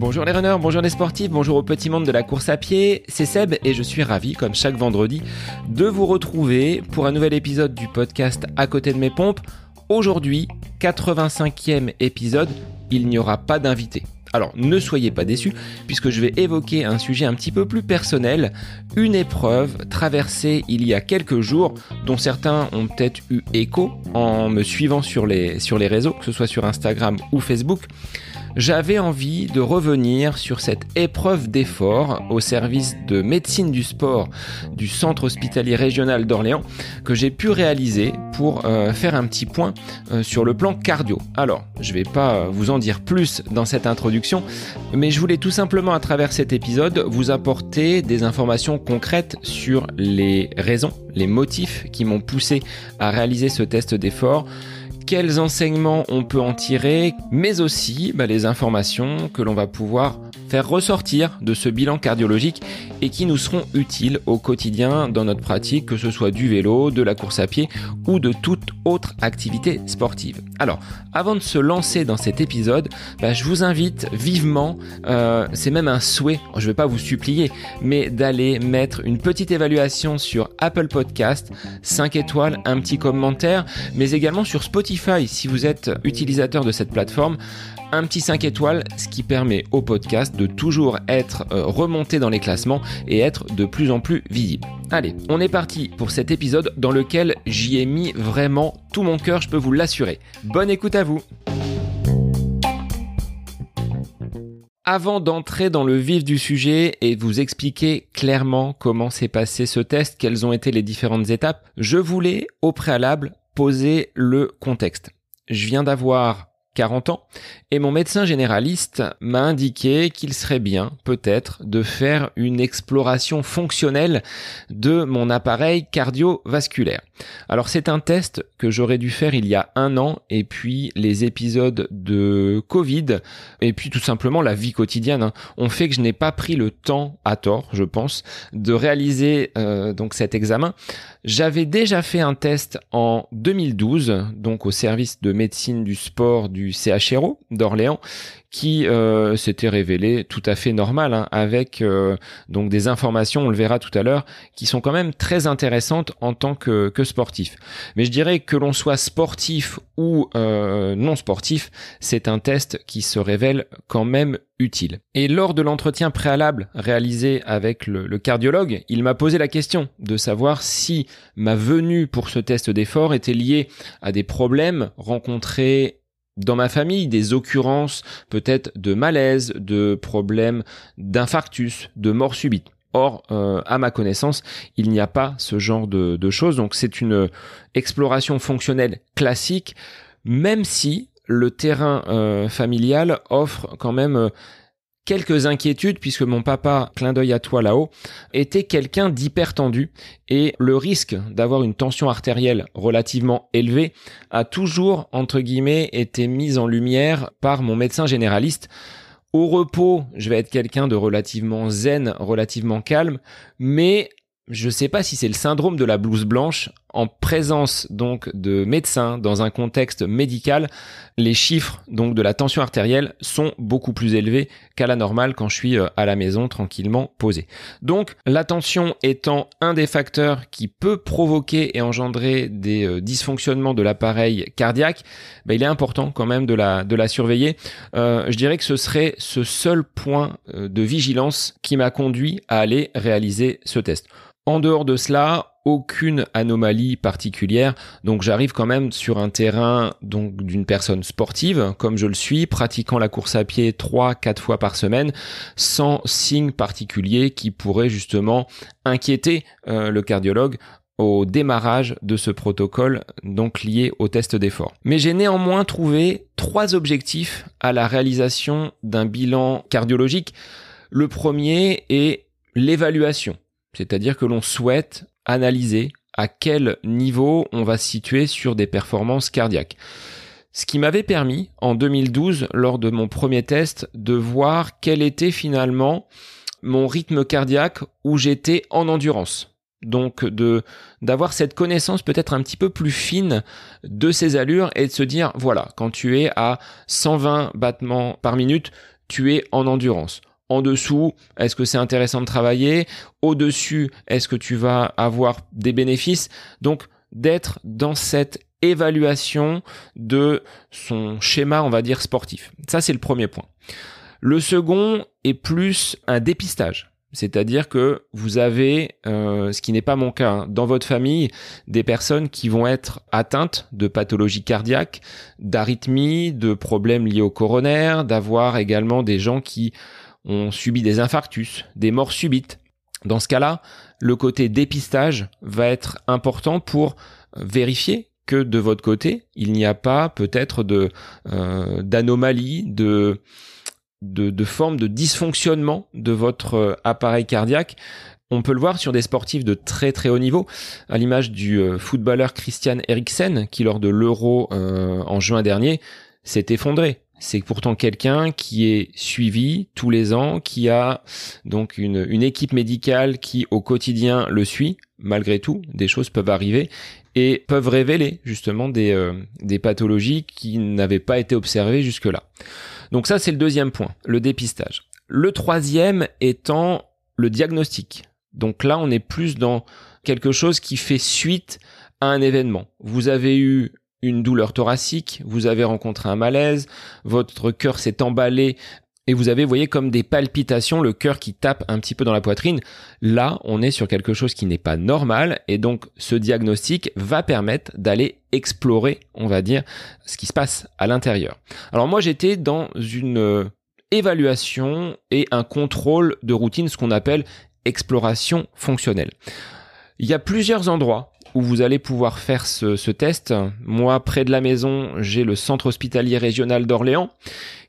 Bonjour les runners, bonjour les sportifs, bonjour au petit monde de la course à pied, c'est Seb et je suis ravi, comme chaque vendredi, de vous retrouver pour un nouvel épisode du podcast À côté de mes pompes. Aujourd'hui, 85e épisode, il n'y aura pas d'invité. Alors ne soyez pas déçus puisque je vais évoquer un sujet un petit peu plus personnel, une épreuve traversée il y a quelques jours dont certains ont peut-être eu écho en me suivant sur les, sur les réseaux, que ce soit sur Instagram ou Facebook j'avais envie de revenir sur cette épreuve d'effort au service de médecine du sport du centre hospitalier régional d'Orléans que j'ai pu réaliser pour euh, faire un petit point euh, sur le plan cardio. Alors, je vais pas vous en dire plus dans cette introduction, mais je voulais tout simplement à travers cet épisode vous apporter des informations concrètes sur les raisons, les motifs qui m'ont poussé à réaliser ce test d'effort quels enseignements on peut en tirer, mais aussi bah, les informations que l'on va pouvoir faire ressortir de ce bilan cardiologique et qui nous seront utiles au quotidien dans notre pratique, que ce soit du vélo, de la course à pied ou de toute autre activité sportive. Alors, avant de se lancer dans cet épisode, bah, je vous invite vivement, euh, c'est même un souhait, je ne vais pas vous supplier, mais d'aller mettre une petite évaluation sur Apple Podcast, 5 étoiles, un petit commentaire, mais également sur Spotify si vous êtes utilisateur de cette plateforme un petit 5 étoiles, ce qui permet au podcast de toujours être euh, remonté dans les classements et être de plus en plus visible. Allez, on est parti pour cet épisode dans lequel j'y ai mis vraiment tout mon cœur, je peux vous l'assurer. Bonne écoute à vous Avant d'entrer dans le vif du sujet et vous expliquer clairement comment s'est passé ce test, quelles ont été les différentes étapes, je voulais au préalable poser le contexte. Je viens d'avoir 40 ans, et mon médecin généraliste m'a indiqué qu'il serait bien, peut-être, de faire une exploration fonctionnelle de mon appareil cardiovasculaire. Alors c'est un test que j'aurais dû faire il y a un an, et puis les épisodes de Covid, et puis tout simplement la vie quotidienne, hein, ont fait que je n'ai pas pris le temps, à tort, je pense, de réaliser euh, donc cet examen. J'avais déjà fait un test en 2012, donc au service de médecine du sport du CHRO d'Orléans, qui euh, s'était révélé tout à fait normal, hein, avec euh, donc des informations, on le verra tout à l'heure, qui sont quand même très intéressantes en tant que, que sportif. Mais je dirais que l'on soit sportif ou euh, non sportif, c'est un test qui se révèle quand même utile. Et lors de l'entretien préalable réalisé avec le, le cardiologue, il m'a posé la question de savoir si ma venue pour ce test d'effort était liée à des problèmes rencontrés dans ma famille des occurrences peut-être de malaise, de problèmes d'infarctus, de mort subite. Or, euh, à ma connaissance, il n'y a pas ce genre de, choses. Donc c'est une exploration fonctionnelle classique, même si le terrain euh, familial offre quand même euh, quelques inquiétudes puisque mon papa, clin d'œil à toi là-haut, était quelqu'un d'hyper tendu et le risque d'avoir une tension artérielle relativement élevée a toujours, entre guillemets, été mis en lumière par mon médecin généraliste. Au repos, je vais être quelqu'un de relativement zen, relativement calme, mais je sais pas si c'est le syndrome de la blouse blanche. En présence donc de médecins dans un contexte médical, les chiffres donc de la tension artérielle sont beaucoup plus élevés qu'à la normale quand je suis euh, à la maison tranquillement posé. Donc la tension étant un des facteurs qui peut provoquer et engendrer des euh, dysfonctionnements de l'appareil cardiaque, bah, il est important quand même de la, de la surveiller. Euh, je dirais que ce serait ce seul point de vigilance qui m'a conduit à aller réaliser ce test. En dehors de cela, aucune anomalie particulière. Donc j'arrive quand même sur un terrain donc d'une personne sportive comme je le suis, pratiquant la course à pied 3 4 fois par semaine sans signe particulier qui pourrait justement inquiéter euh, le cardiologue au démarrage de ce protocole donc lié au test d'effort. Mais j'ai néanmoins trouvé trois objectifs à la réalisation d'un bilan cardiologique. Le premier est l'évaluation c'est-à-dire que l'on souhaite analyser à quel niveau on va se situer sur des performances cardiaques. Ce qui m'avait permis, en 2012, lors de mon premier test, de voir quel était finalement mon rythme cardiaque où j'étais en endurance. Donc de d'avoir cette connaissance peut-être un petit peu plus fine de ces allures et de se dire voilà, quand tu es à 120 battements par minute, tu es en endurance. En dessous, est-ce que c'est intéressant de travailler? Au-dessus, est-ce que tu vas avoir des bénéfices? Donc d'être dans cette évaluation de son schéma, on va dire, sportif. Ça, c'est le premier point. Le second est plus un dépistage. C'est-à-dire que vous avez, euh, ce qui n'est pas mon cas, hein, dans votre famille, des personnes qui vont être atteintes de pathologies cardiaques, d'arythmies, de problèmes liés au coronaire, d'avoir également des gens qui ont subi des infarctus, des morts subites. Dans ce cas-là, le côté dépistage va être important pour vérifier que de votre côté, il n'y a pas peut-être de euh, d'anomalie, de de, de forme de dysfonctionnement de votre euh, appareil cardiaque. On peut le voir sur des sportifs de très très haut niveau, à l'image du euh, footballeur Christian Eriksen, qui lors de l'Euro euh, en juin dernier s'est effondré. C'est pourtant quelqu'un qui est suivi tous les ans, qui a donc une, une équipe médicale qui au quotidien le suit. Malgré tout, des choses peuvent arriver et peuvent révéler justement des, des pathologies qui n'avaient pas été observées jusque-là. Donc ça, c'est le deuxième point, le dépistage. Le troisième étant le diagnostic. Donc là, on est plus dans quelque chose qui fait suite à un événement. Vous avez eu une douleur thoracique, vous avez rencontré un malaise, votre cœur s'est emballé et vous avez, voyez, comme des palpitations, le cœur qui tape un petit peu dans la poitrine. Là, on est sur quelque chose qui n'est pas normal et donc ce diagnostic va permettre d'aller explorer, on va dire, ce qui se passe à l'intérieur. Alors moi, j'étais dans une euh, évaluation et un contrôle de routine, ce qu'on appelle exploration fonctionnelle. Il y a plusieurs endroits où vous allez pouvoir faire ce, test. Moi, près de la maison, j'ai le centre hospitalier régional d'Orléans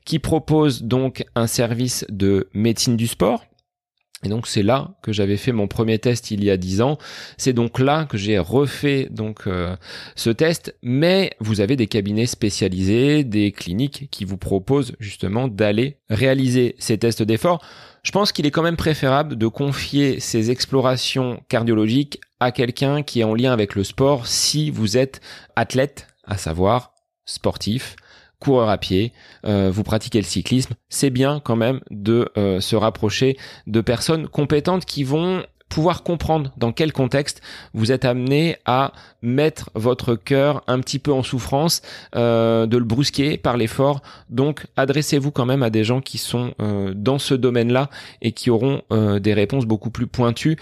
qui propose donc un service de médecine du sport. Et donc c'est là que j'avais fait mon premier test il y a dix ans. C'est donc là que j'ai refait donc euh, ce test. Mais vous avez des cabinets spécialisés, des cliniques qui vous proposent justement d'aller réaliser ces tests d'effort. Je pense qu'il est quand même préférable de confier ces explorations cardiologiques à quelqu'un qui est en lien avec le sport si vous êtes athlète, à savoir sportif, coureur à pied, euh, vous pratiquez le cyclisme, c'est bien quand même de euh, se rapprocher de personnes compétentes qui vont pouvoir comprendre dans quel contexte vous êtes amené à mettre votre cœur un petit peu en souffrance, euh, de le brusquer par l'effort. Donc adressez-vous quand même à des gens qui sont dans ce domaine-là et qui auront des réponses beaucoup plus pointues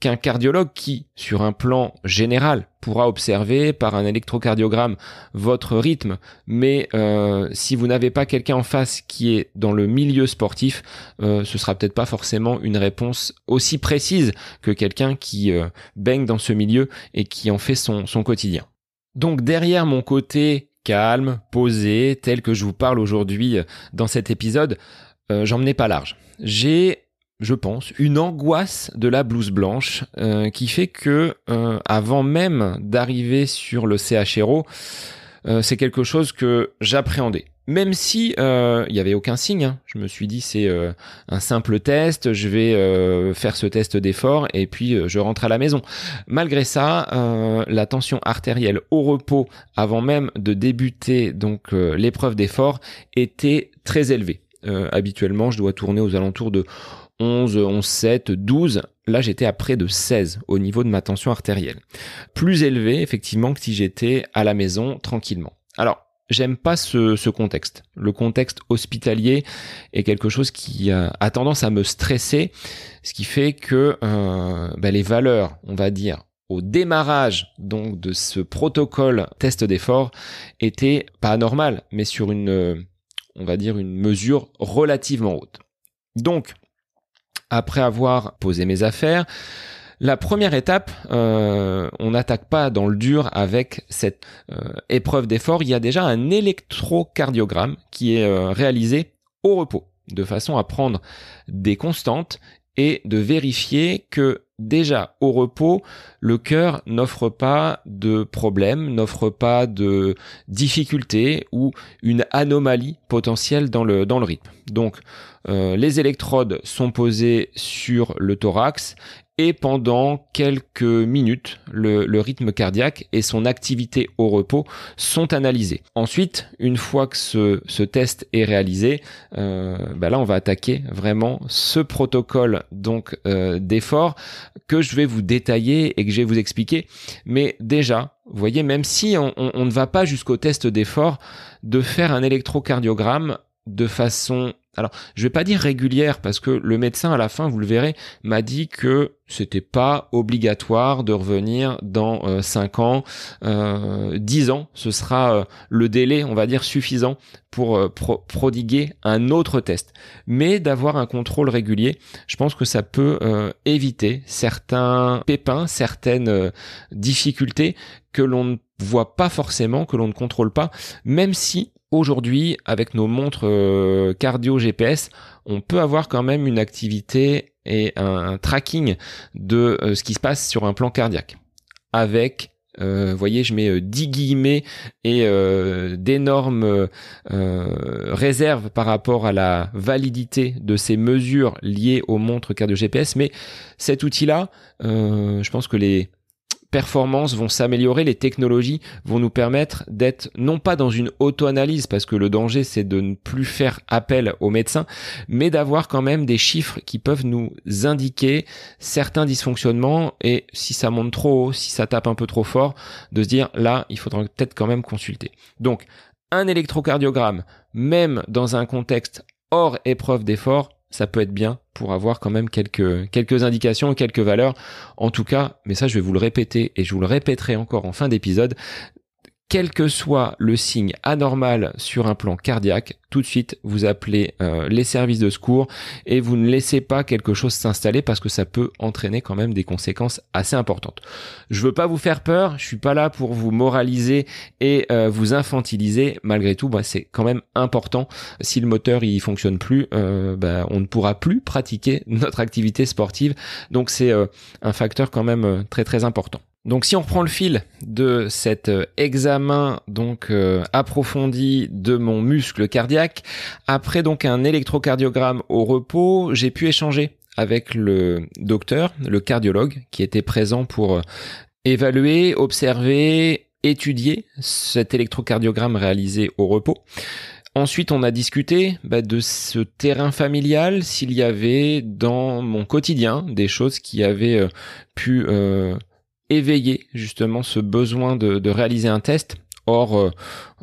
qu'un cardiologue qui, sur un plan général, pourra observer par un électrocardiogramme votre rythme, mais euh, si vous n'avez pas quelqu'un en face qui est dans le milieu sportif, euh, ce sera peut-être pas forcément une réponse aussi précise que quelqu'un qui euh, baigne dans ce milieu et qui en fait son, son quotidien. Donc derrière mon côté calme, posé, tel que je vous parle aujourd'hui dans cet épisode, j'en menais pas large. J'ai je pense, une angoisse de la blouse blanche euh, qui fait que euh, avant même d'arriver sur le CHRO, euh, c'est quelque chose que j'appréhendais. Même si il n'y avait aucun signe, hein. je me suis dit c'est un simple test, je vais faire ce test d'effort et puis je rentre à la maison. Malgré ça, la tension artérielle au repos avant même de débuter donc l'épreuve d'effort était très élevée. habituellement, je dois tourner aux alentours de 11, 11, 7, 12. Là, j'étais à près de 16 au niveau de ma tension artérielle. Plus élevé, effectivement, que si j'étais à la maison tranquillement. Alors, j'aime pas ce, contexte. Le contexte hospitalier est quelque chose qui a, tendance à me stresser, ce qui fait que euh, ben, les valeurs, on va dire, au démarrage donc de ce protocole test d'effort étaient pas normales, mais sur une, on va dire, une mesure relativement haute. Donc, après avoir posé mes affaires. La première étape, euh, on n'attaque pas dans le dur avec cette euh, épreuve d'effort. Il y a déjà un électrocardiogramme qui est euh, réalisé au repos, de façon à prendre des constantes et de vérifier que déjà au repos, le cœur n'offre pas de problème, n'offre pas de difficulté ou une anomalie potentielle dans le, dans le rythme. Donc euh, les électrodes sont posées sur le thorax et pendant quelques minutes, le, rythme cardiaque et son activité au repos sont analysés. Ensuite, une fois que ce, test est réalisé, euh, bah là on va attaquer vraiment ce protocole donc euh, d'effort que je vais vous détailler et que je vais vous expliquer. Mais déjà, vous voyez, même si on, on ne va pas jusqu'au test d'effort, de faire un électrocardiogramme de façon alors, je vais pas dire régulière parce que le médecin à la fin, vous le verrez, m'a dit que c'était pas obligatoire de revenir dans euh, 5 ans, euh, 10 ans, ce sera euh, le délai, on va dire, suffisant pour euh, prodiguer un autre test. Mais d'avoir un contrôle régulier, je pense que ça peut éviter certains pépins, certaines difficultés que l'on ne voit pas forcément, que l'on ne contrôle pas, même si aujourd'hui, avec nos montres euh, cardio GPS, on peut avoir quand même une activité et un, tracking de euh, ce qui se passe sur un plan cardiaque. Avec, euh, voyez, je mets 10 guillemets et d'énormes réserves par rapport à la validité de ces mesures liées aux montres cardio GPS. Mais cet outil-là, je pense que les performances vont s'améliorer, les technologies vont nous permettre d'être non pas dans une auto-analyse, parce que le danger c'est de ne plus faire appel aux médecins, mais d'avoir quand même des chiffres qui peuvent nous indiquer certains dysfonctionnements et si ça monte trop haut, si ça tape un peu trop fort, de se dire là, il faudra peut-être quand même consulter. Donc, un électrocardiogramme, même dans un contexte hors épreuve d'effort, ça peut être bien pour avoir quand même quelques, quelques indications quelques valeurs. En tout cas, mais ça je vais vous le répéter et je vous le répéterai encore en fin d'épisode, quel que soit le signe anormal sur un plan cardiaque, tout de suite vous appelez euh, les services de secours et vous ne laissez pas quelque chose s'installer parce que ça peut entraîner quand même des conséquences assez importantes. Je veux pas vous faire peur, je suis pas là pour vous moraliser et euh, vous infantiliser. Malgré tout, bah, c'est quand même important. Si le moteur il fonctionne plus, euh, bah, on ne pourra plus pratiquer notre activité sportive. Donc c'est un facteur quand même très très important. Donc si on reprend le fil de cet euh, examen donc euh, approfondi de mon muscle cardiaque, après donc un électrocardiogramme au repos, j'ai pu échanger avec le docteur, le cardiologue qui était présent pour euh, évaluer, observer, étudier cet électrocardiogramme réalisé au repos. Ensuite, on a discuté bah, de ce terrain familial, s'il y avait dans mon quotidien des choses qui avaient pu éveiller justement ce besoin de, réaliser un test. Or, euh,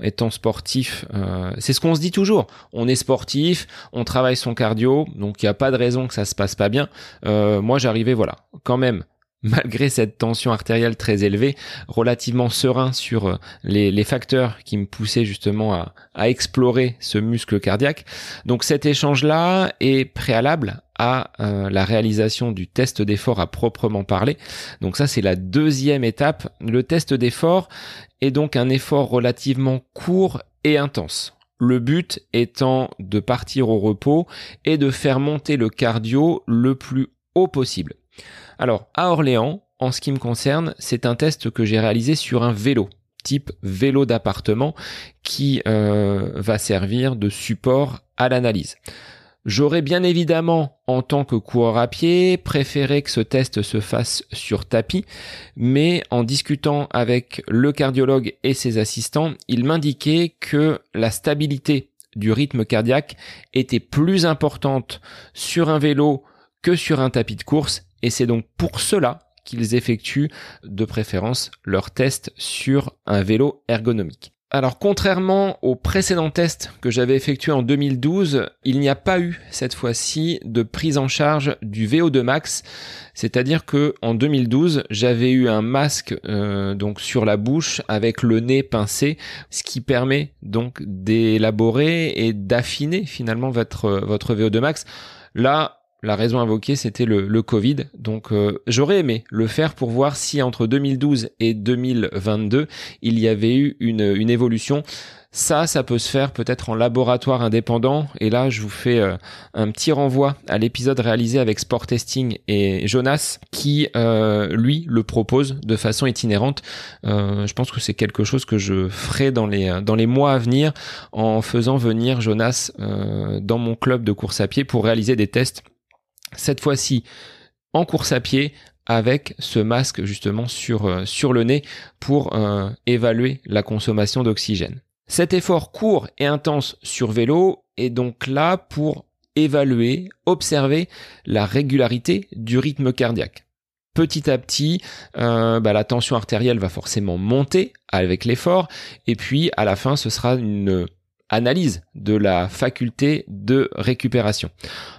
étant sportif, euh, c'est ce qu'on se dit toujours. On est sportif, on travaille son cardio, donc il n'y a pas de raison que ça se passe pas bien. Euh, moi, j'arrivais, voilà, quand même malgré cette tension artérielle très élevée, relativement serein sur euh, les, facteurs qui me poussaient justement à, explorer ce muscle cardiaque. Donc cet échange-là est préalable euh, la réalisation du test d'effort à proprement parler. Donc ça c'est la deuxième étape. Le test d'effort est donc un effort relativement court et intense. Le but étant de partir au repos et de faire monter le cardio le plus haut possible. Alors, à Orléans, en ce qui me concerne, c'est un test que j'ai réalisé sur un vélo type vélo d'appartement qui euh, va servir de support à l'analyse. J'aurais bien évidemment, en tant que coureur à pied, préféré que ce test se fasse sur tapis, mais en discutant avec le cardiologue et ses assistants, il m'indiquait que la stabilité du rythme cardiaque était plus importante sur un vélo que sur un tapis de course et c'est donc pour cela qu'ils effectuent de préférence leur test sur un vélo ergonomique. Alors contrairement au précédent test que j'avais effectué en 2012, il n'y a pas eu cette fois-ci de prise en charge du VO2 max, c'est-à-dire que en 2012 j'avais eu un masque euh, donc sur la bouche avec le nez pincé, ce qui permet donc d'élaborer et d'affiner finalement votre votre VO2 max. Là, la raison invoquée, c'était le, Covid. Donc euh, j'aurais aimé le faire pour voir si entre 2012 et 2022, il y avait eu une, évolution. Ça, ça peut se faire peut-être en laboratoire indépendant. Et là, je vous fais euh, un petit renvoi à l'épisode réalisé avec Sport Testing et Jonas, qui euh, lui le propose de façon itinérante. je pense que c'est quelque chose que je ferai dans les dans les mois à venir en faisant venir Jonas dans mon club de course à pied pour réaliser des tests cette fois-ci en course à pied avec ce masque justement sur, euh, sur le nez pour euh, évaluer la consommation d'oxygène. Cet effort court et intense sur vélo est donc là pour évaluer, observer la régularité du rythme cardiaque. Petit à petit, euh, bah, la tension artérielle va forcément monter avec l'effort, et puis à la fin, ce sera une analyse de la faculté de récupération.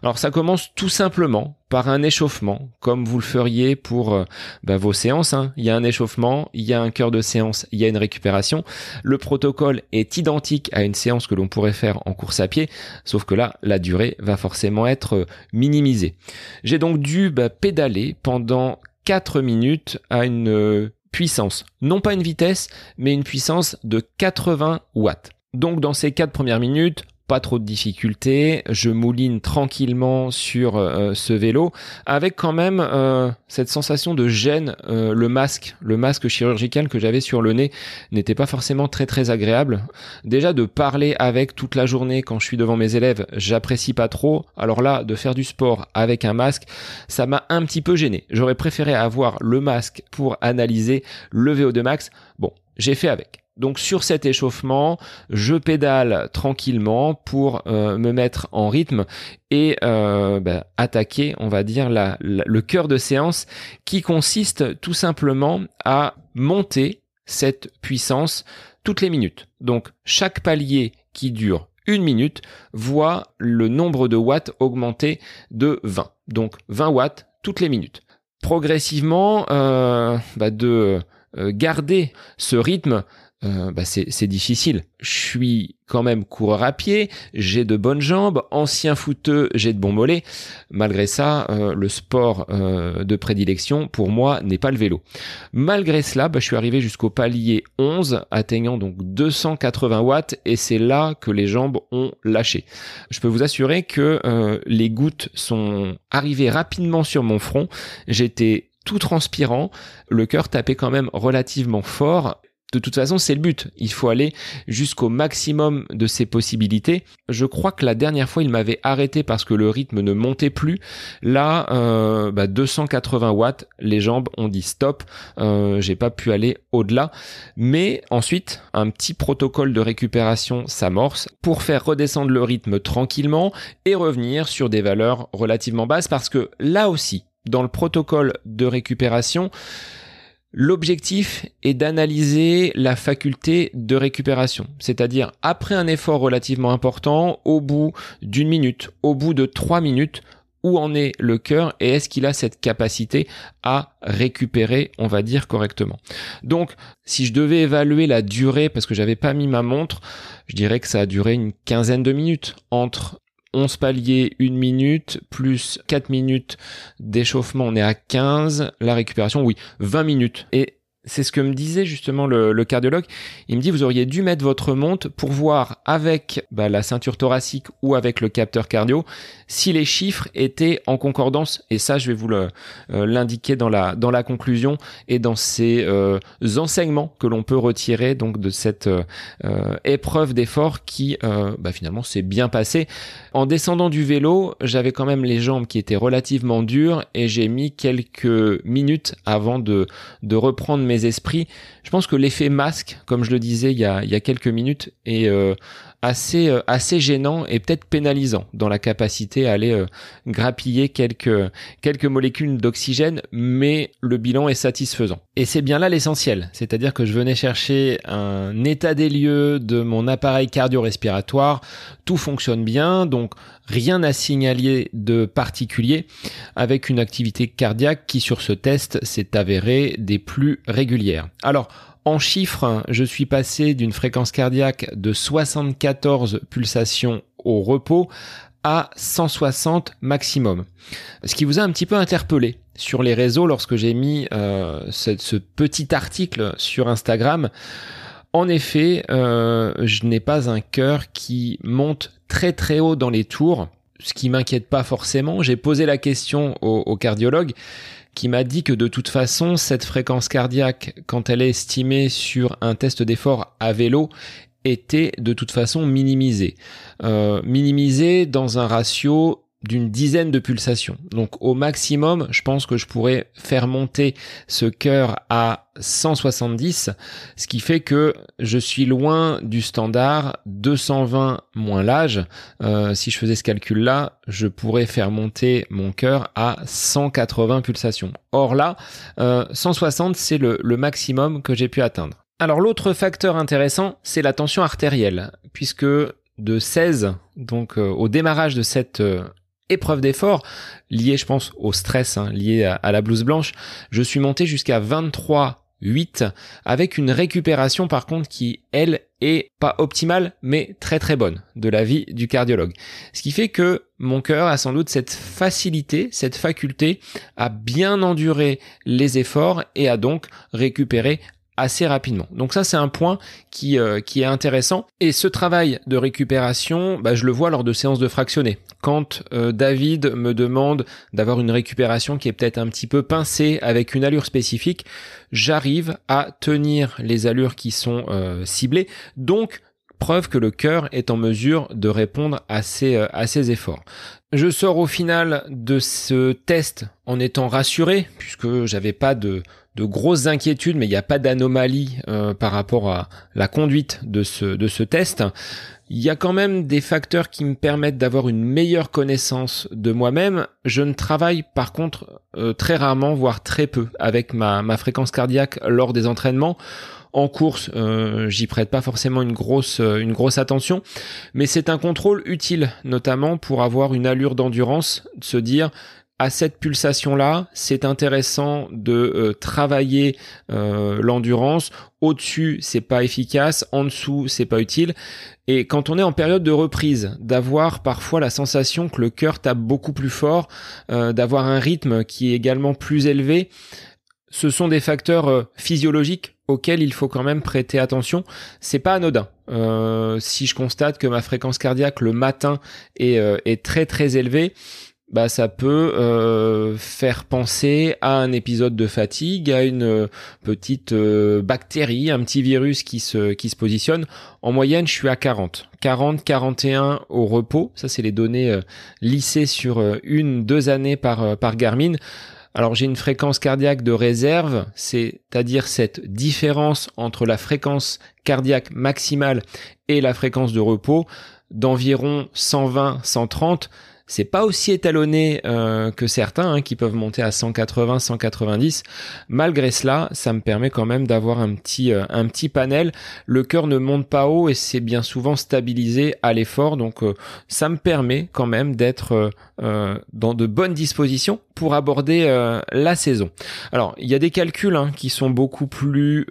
Alors ça commence tout simplement par un échauffement, comme vous le feriez pour euh, bah, vos séances. Hein. Il y a un échauffement, il y a un cœur de séance, il y a une récupération. Le protocole est identique à une séance que l'on pourrait faire en course à pied, sauf que là, la durée va forcément être euh, minimisée. J'ai donc dû bah, pédaler pendant 4 minutes à une euh, puissance, non pas une vitesse, mais une puissance de 80 watts. Donc dans ces quatre premières minutes, pas trop de difficultés, je mouline tranquillement sur euh, ce vélo avec quand même euh, cette sensation de gêne. Euh, le masque, le masque chirurgical que j'avais sur le nez n'était pas forcément très très agréable. Déjà de parler avec toute la journée quand je suis devant mes élèves, j'apprécie pas trop. Alors là, de faire du sport avec un masque, ça m'a un petit peu gêné. J'aurais préféré avoir le masque pour analyser le VO2 max. Bon, j'ai fait avec. Donc sur cet échauffement, je pédale tranquillement pour euh, me mettre en rythme et euh, bah, attaquer, on va dire, le cœur de séance qui consiste tout simplement à monter cette puissance toutes les minutes. Donc chaque palier qui dure une minute voit le nombre de watts augmenter de 20. Donc 20 watts toutes les minutes. Progressivement, euh, bah, de garder ce rythme, euh, bah c'est difficile. Je suis quand même coureur à pied, j'ai de bonnes jambes, ancien footeux, j'ai de bons mollets. Malgré ça, euh, le sport euh, de prédilection pour moi n'est pas le vélo. Malgré cela, bah, je suis arrivé jusqu'au palier 11, atteignant donc 280 watts, et c'est là que les jambes ont lâché. Je peux vous assurer que les gouttes sont arrivées rapidement sur mon front. J'étais tout transpirant, le cœur tapait quand même relativement fort de toute façon, c'est le but. Il faut aller jusqu'au maximum de ses possibilités. Je crois que la dernière fois, il m'avait arrêté parce que le rythme ne montait plus. Là, euh, 280 bah, watts, les jambes ont dit stop. Euh, J'ai pas pu aller au-delà. Mais ensuite, un petit protocole de récupération s'amorce pour faire redescendre le rythme tranquillement et revenir sur des valeurs relativement basses parce que là aussi, dans le protocole de récupération, L'objectif est d'analyser la faculté de récupération, c'est-à-dire après un effort relativement important, au bout d'une minute, au bout de trois minutes, où en est le cœur et est-ce qu'il a cette capacité à récupérer, on va dire correctement. Donc, si je devais évaluer la durée, parce que j'avais pas mis ma montre, je dirais que ça a duré une quinzaine de minutes entre 11 paliers, 1 minute, plus 4 minutes d'échauffement, on est à 15. La récupération, oui, 20 minutes. Et c'est ce que me disait justement le, cardiologue. Il me dit vous auriez dû mettre votre montre pour voir avec bah, la ceinture thoracique ou avec le capteur cardio si les chiffres étaient en concordance. Et ça, je vais vous euh, l'indiquer dans la dans la conclusion et dans ces euh, enseignements que l'on peut retirer donc de cette euh, épreuve d'effort qui bah, finalement s'est bien passé. En descendant du vélo, j'avais quand même les jambes qui étaient relativement dures et j'ai mis quelques minutes avant de de reprendre mes esprits. Je pense que l'effet masque, comme je le disais il y a, il y a quelques minutes, est euh, assez euh, assez gênant et peut-être pénalisant dans la capacité à aller euh, grappiller quelques quelques molécules d'oxygène, mais le bilan est satisfaisant. Et c'est bien là l'essentiel, c'est-à-dire que je venais chercher un état des lieux de mon appareil cardio-respiratoire, tout fonctionne bien, donc rien à signaler de particulier avec une activité cardiaque qui sur ce test s'est avérée des plus régulières. Alors en chiffres, je suis passé d'une fréquence cardiaque de 74 pulsations au repos à 160 maximum. Ce qui vous a un petit peu interpellé sur les réseaux lorsque j'ai mis euh, ce, petit article sur Instagram. En effet, euh, je n'ai pas un cœur qui monte très très haut dans les tours, ce qui m'inquiète pas forcément. J'ai posé la question au, au cardiologue qui m'a dit que de toute façon, cette fréquence cardiaque, quand elle est estimée sur un test d'effort à vélo, était de toute façon minimisée. Euh, minimisée dans un ratio d'une dizaine de pulsations. Donc au maximum, je pense que je pourrais faire monter ce cœur à 170, ce qui fait que je suis loin du standard 220 moins l'âge. Euh, si je faisais ce calcul-là, je pourrais faire monter mon cœur à 180 pulsations. Or là, 160, euh, c'est le, maximum que j'ai pu atteindre. Alors l'autre facteur intéressant, c'est la tension artérielle, puisque de 16, donc euh, au démarrage de cette épreuve d'effort liée, je pense, au stress, hein, lié à, la blouse blanche, je suis monté jusqu'à 23 8 avec une récupération par contre qui elle est pas optimale mais très très bonne de la vie du cardiologue. Ce qui fait que mon cœur a sans doute cette facilité, cette faculté à bien endurer les efforts et à donc récupérer assez rapidement. Donc ça c'est un point qui, euh, qui est intéressant. Et ce travail de récupération, bah, je le vois lors de séances de fractionnés. Quand euh, David me demande d'avoir une récupération qui est peut-être un petit peu pincée avec une allure spécifique, j'arrive à tenir les allures qui sont euh, ciblées. Donc preuve que le cœur est en mesure de répondre à ces, à ces efforts. Je sors au final de ce test en étant rassuré, puisque j'avais pas de, de grosses inquiétudes, mais il n'y a pas d'anomalie euh, par rapport à la conduite de ce, de ce test. Il y a quand même des facteurs qui me permettent d'avoir une meilleure connaissance de moi-même. Je ne travaille par contre euh, très rarement, voire très peu, avec ma, ma fréquence cardiaque lors des entraînements. En course, euh, j'y prête pas forcément une grosse, une grosse attention, mais c'est un contrôle utile, notamment pour avoir une allure d'endurance, se dire à cette pulsation-là, c'est intéressant de euh, travailler euh, l'endurance. Au-dessus, c'est pas efficace. En dessous, c'est pas utile. Et quand on est en période de reprise, d'avoir parfois la sensation que le cœur tape beaucoup plus fort, euh, d'avoir un rythme qui est également plus élevé, ce sont des facteurs physiologiques auxquels il faut quand même prêter attention. C'est pas anodin. si je constate que ma fréquence cardiaque le matin est, est très très élevée, bah ça peut euh, faire penser à un épisode de fatigue, à une euh, petite euh, bactérie, un petit virus qui se qui se positionne. En moyenne, je suis à 40. 40 41 au repos, ça c'est les données lissées sur une deux années par par Garmin. Alors j'ai une fréquence cardiaque de réserve, c'est-à-dire cette différence entre la fréquence cardiaque maximale et la fréquence de repos d'environ 120 130 c'est pas aussi étalonné euh, que certains hein, qui peuvent monter à 180, 190. Malgré cela, ça me permet quand même d'avoir un petit euh, un petit panel. Le cœur ne monte pas haut et c'est bien souvent stabilisé à l'effort, donc euh, ça me permet quand même d'être dans de bonnes dispositions pour aborder la saison. Alors il y a des calculs hein, qui sont beaucoup plus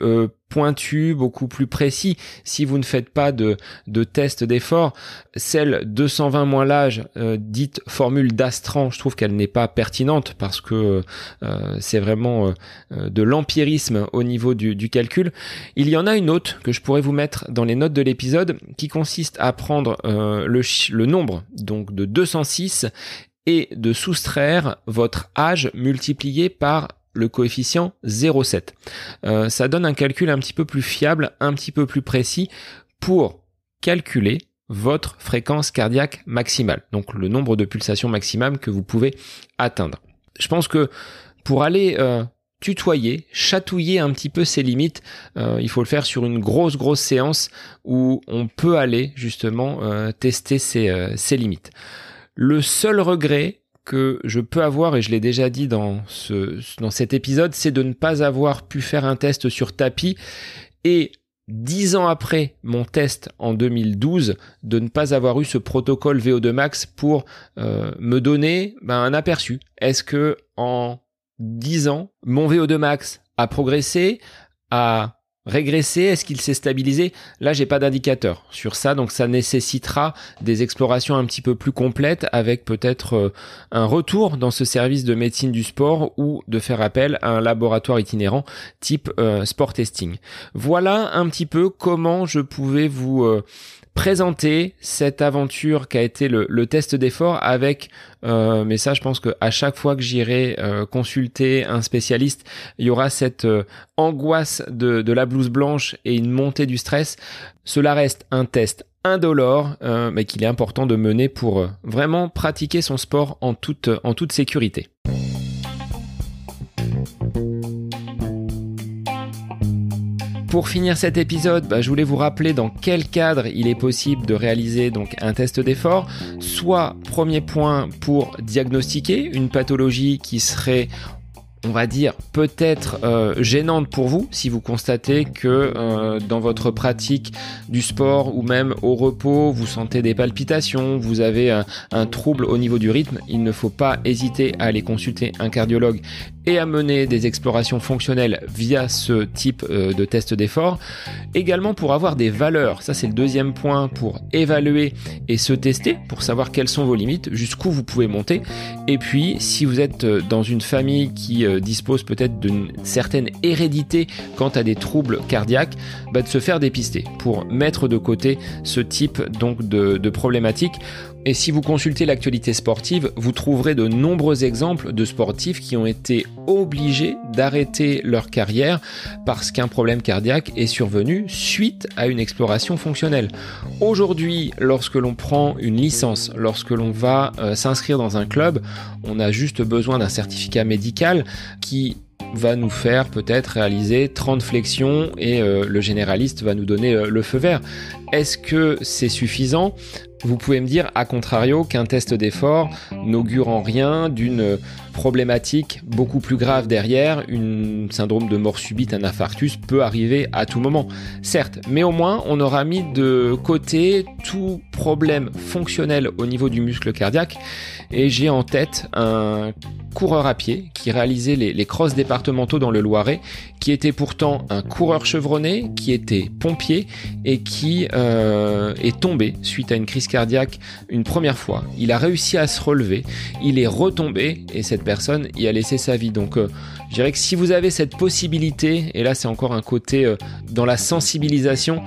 pointu, beaucoup plus précis. Si vous ne faites pas de, de test d'effort, celle 220 moins l'âge, euh, dite formule d'Astran, je trouve qu'elle n'est pas pertinente parce que euh, c'est vraiment euh, de l'empirisme au niveau du, du, calcul. Il y en a une autre que je pourrais vous mettre dans les notes de l'épisode qui consiste à prendre le, le nombre donc de 206 et de soustraire votre âge multiplié par le coefficient 0,7. Euh, ça donne un calcul un petit peu plus fiable, un petit peu plus précis pour calculer votre fréquence cardiaque maximale, donc le nombre de pulsations maximales que vous pouvez atteindre. Je pense que pour aller euh, tutoyer, chatouiller un petit peu ses limites, euh, il faut le faire sur une grosse grosse séance où on peut aller justement tester ses limites. Le seul regret, que je peux avoir, et je l'ai déjà dit dans, ce, dans cet épisode, c'est de ne pas avoir pu faire un test sur tapis et dix ans après mon test en 2012, de ne pas avoir eu ce protocole VO2 max pour euh, me donner ben, un aperçu. Est-ce que en dix ans, mon VO2 max a progressé, a Régresser, est-ce qu'il s'est stabilisé? Là, j'ai pas d'indicateur sur ça, donc ça nécessitera des explorations un petit peu plus complètes avec peut-être euh, un retour dans ce service de médecine du sport ou de faire appel à un laboratoire itinérant type euh, sport testing. Voilà un petit peu comment je pouvais vous euh, présenter cette aventure qui a été le, test d'effort avec euh, mais ça je pense que à chaque fois que j'irai euh, consulter un spécialiste il y aura cette euh, angoisse de, de la blouse blanche et une montée du stress, cela reste un test indolore, euh, mais qu'il est important de mener pour euh, vraiment pratiquer son sport en toute, en toute sécurité. Pour finir cet épisode, bah, je voulais vous rappeler dans quel cadre il est possible de réaliser donc un test d'effort. Soit premier point pour diagnostiquer une pathologie qui serait on va dire, peut-être euh, gênante pour vous si vous constatez que euh, dans votre pratique du sport ou même au repos, vous sentez des palpitations, vous avez un, un trouble au niveau du rythme, il ne faut pas hésiter à aller consulter un cardiologue et à mener des explorations fonctionnelles via ce type euh, de test d'effort. Également pour avoir des valeurs, ça c'est le deuxième point pour évaluer et se tester, pour savoir quelles sont vos limites, jusqu'où vous pouvez monter. Et puis si vous êtes euh, dans une famille qui euh, dispose peut-être d'une certaine hérédité quant à des troubles cardiaques, bah, de se faire dépister pour mettre de côté ce type donc de, problématiques et si vous consultez l'actualité sportive, vous trouverez de nombreux exemples de sportifs qui ont été obligés d'arrêter leur carrière parce qu'un problème cardiaque est survenu suite à une exploration fonctionnelle. Aujourd'hui, lorsque l'on prend une licence, lorsque l'on va euh, s'inscrire dans un club, on a juste besoin d'un certificat médical qui va nous faire peut-être réaliser 30 flexions et euh, le généraliste va nous donner euh, le feu vert. Est-ce que c'est suffisant? Vous pouvez me dire, à contrario, qu'un test d'effort n'augure en rien d'une problématique beaucoup plus grave derrière, une syndrome de mort subite, un infarctus peut arriver à tout moment. Certes, mais au moins on aura mis de côté tout problème fonctionnel au niveau du muscle cardiaque et j'ai en tête un coureur à pied qui réalisait les, les crosses départementaux dans le Loiret, qui était pourtant un coureur chevronné, qui était pompier et qui euh, est tombé suite à une crise cardiaque une première fois. Il a réussi à se relever, il est retombé et cette personne y a laissé sa vie. Donc euh, je dirais que si vous avez cette possibilité, et là c'est encore un côté euh, dans la sensibilisation,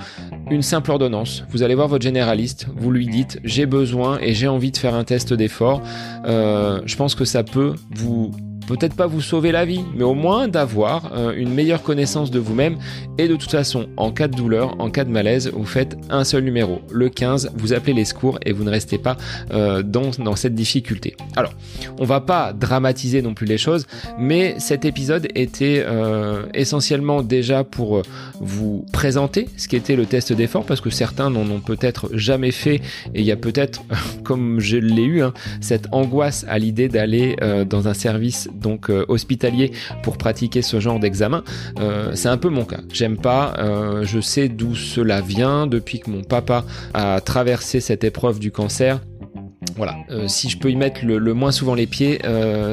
une simple ordonnance. Vous allez voir votre généraliste, vous lui dites j'ai besoin et j'ai envie de faire un test d'effort. Euh, je pense que ça peut vous peut-être pas vous sauver la vie, mais au moins d'avoir euh, une meilleure connaissance de vous-même. Et de toute façon, en cas de douleur, en cas de malaise, vous faites un seul numéro, le 15, vous appelez les secours et vous ne restez pas euh, dans, dans cette difficulté. Alors, on va pas dramatiser non plus les choses, mais cet épisode était euh, essentiellement déjà pour vous présenter ce qu'était le test d'effort, parce que certains n'en ont peut-être jamais fait, et il y a peut-être, comme je l'ai eu, hein, cette angoisse à l'idée d'aller dans un service donc euh, hospitalier pour pratiquer ce genre d'examen. Euh, c'est un peu mon cas. J'aime pas. Euh, je sais d'où cela vient depuis que mon papa a traversé cette épreuve du cancer. Voilà, si je peux y mettre le, moins souvent les pieds,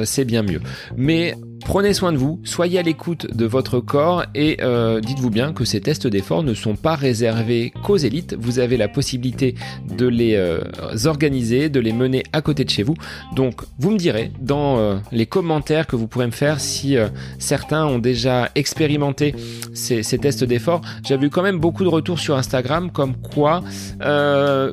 c'est bien mieux. Mais Prenez soin de vous, soyez à l'écoute de votre corps et euh, dites-vous bien que ces tests d'effort ne sont pas réservés qu'aux élites. Vous avez la possibilité de les euh, organiser, de les mener à côté de chez vous. Donc vous me direz dans euh, les commentaires que vous pourrez me faire si certains ont déjà expérimenté ces, ces tests d'effort. J'ai vu quand même beaucoup de retours sur Instagram comme quoi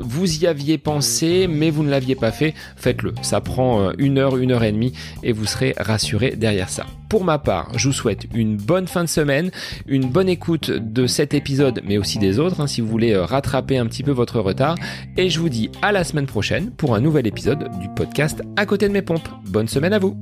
vous y aviez pensé mais vous ne l'aviez pas fait. Faites-le. Ça prend une heure, une heure et demie et vous serez rassuré derrière ça. Pour ma part, je vous souhaite une bonne fin de semaine, une bonne écoute de cet épisode, mais aussi des autres, hein, si vous voulez euh, rattraper un petit peu votre retard. Et je vous dis à la semaine prochaine pour un nouvel épisode du podcast À côté de mes pompes. Bonne semaine à vous